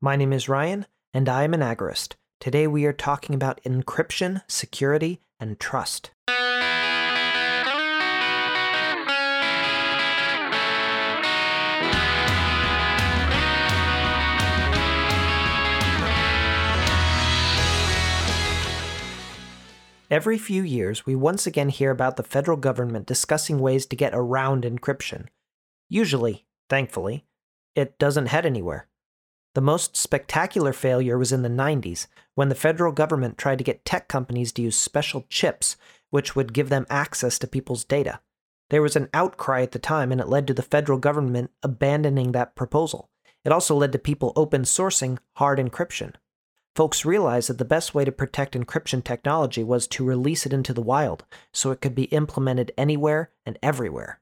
My name is Ryan, and I am an agorist. Today we are talking about encryption, security, and trust. Every few years, we once again hear about the federal government discussing ways to get around encryption. Usually, thankfully, it doesn't head anywhere. The most spectacular failure was in the 90s, when the federal government tried to get tech companies to use special chips which would give them access to people's data. There was an outcry at the time, and it led to the federal government abandoning that proposal. It also led to people open sourcing hard encryption folks realized that the best way to protect encryption technology was to release it into the wild so it could be implemented anywhere and everywhere.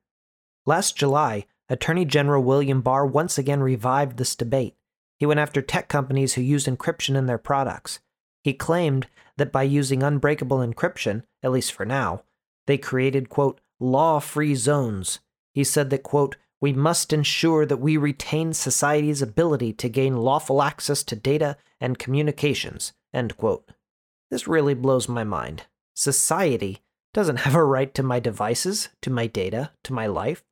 Last July, Attorney General William Barr once again revived this debate. He went after tech companies who used encryption in their products. He claimed that by using unbreakable encryption, at least for now, they created, quote, law free zones. He said that, quote, we must ensure that we retain society's ability to gain lawful access to data and communications. end quote. This really blows my mind. Society doesn't have a right to my devices, to my data, to my life.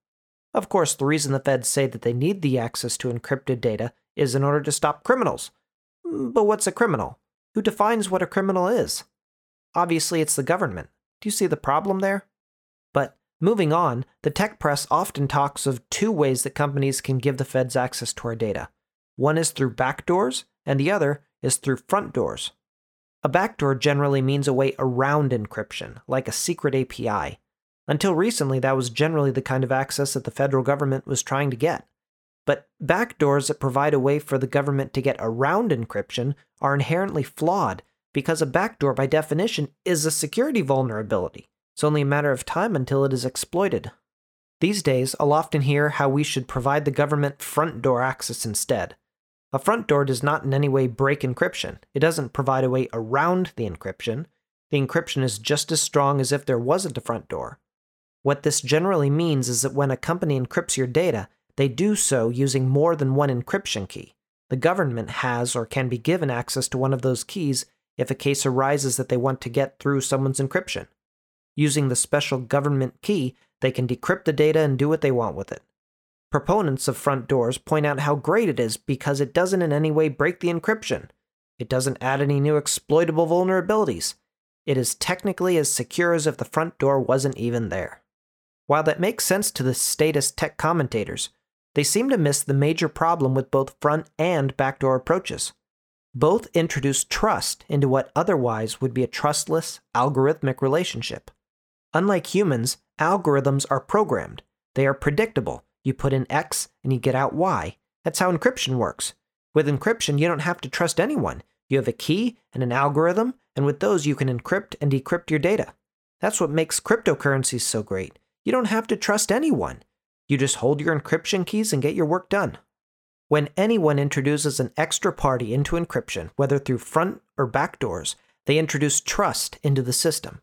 Of course, the reason the feds say that they need the access to encrypted data is in order to stop criminals. Mm, but what's a criminal? Who defines what a criminal is? Obviously, it's the government. Do you see the problem there? But moving on, the tech press often talks of two ways that companies can give the feds access to our data. One is through backdoors, and the other is through front doors. A backdoor generally means a way around encryption, like a secret API. Until recently, that was generally the kind of access that the federal government was trying to get. But backdoors that provide a way for the government to get around encryption are inherently flawed because a backdoor, by definition, is a security vulnerability. It's only a matter of time until it is exploited. These days, I'll often hear how we should provide the government front door access instead. A front door does not in any way break encryption. It doesn't provide a way around the encryption. The encryption is just as strong as if there wasn't a front door. What this generally means is that when a company encrypts your data, they do so using more than one encryption key. The government has or can be given access to one of those keys if a case arises that they want to get through someone's encryption. Using the special government key, they can decrypt the data and do what they want with it. Proponents of front doors point out how great it is because it doesn't in any way break the encryption. It doesn't add any new exploitable vulnerabilities. It is technically as secure as if the front door wasn't even there. While that makes sense to the statist tech commentators, they seem to miss the major problem with both front and backdoor approaches. Both introduce trust into what otherwise would be a trustless, algorithmic relationship. Unlike humans, algorithms are programmed, they are predictable, you put in X and you get out Y. That's how encryption works. With encryption, you don't have to trust anyone. You have a key and an algorithm, and with those, you can encrypt and decrypt your data. That's what makes cryptocurrencies so great. You don't have to trust anyone. You just hold your encryption keys and get your work done. When anyone introduces an extra party into encryption, whether through front or back doors, they introduce trust into the system.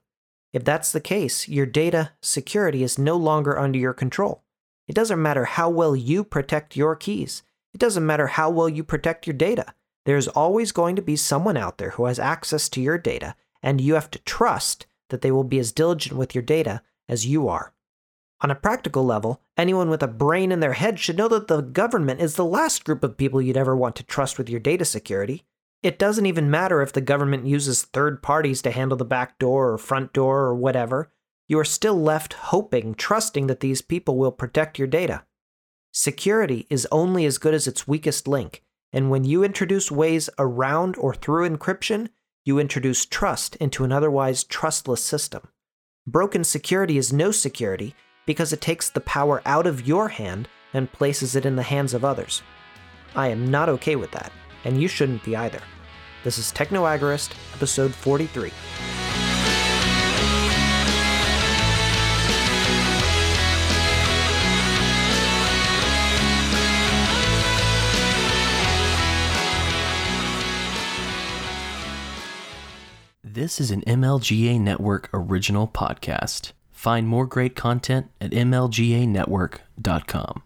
If that's the case, your data security is no longer under your control. It doesn't matter how well you protect your keys. It doesn't matter how well you protect your data. There's always going to be someone out there who has access to your data, and you have to trust that they will be as diligent with your data as you are. On a practical level, anyone with a brain in their head should know that the government is the last group of people you'd ever want to trust with your data security. It doesn't even matter if the government uses third parties to handle the back door or front door or whatever you are still left hoping, trusting that these people will protect your data. Security is only as good as its weakest link, and when you introduce ways around or through encryption, you introduce trust into an otherwise trustless system. Broken security is no security because it takes the power out of your hand and places it in the hands of others. I am not okay with that, and you shouldn't be either. This is Technoagorist, episode 43. This is an MLGA Network original podcast. Find more great content at mlganetwork.com.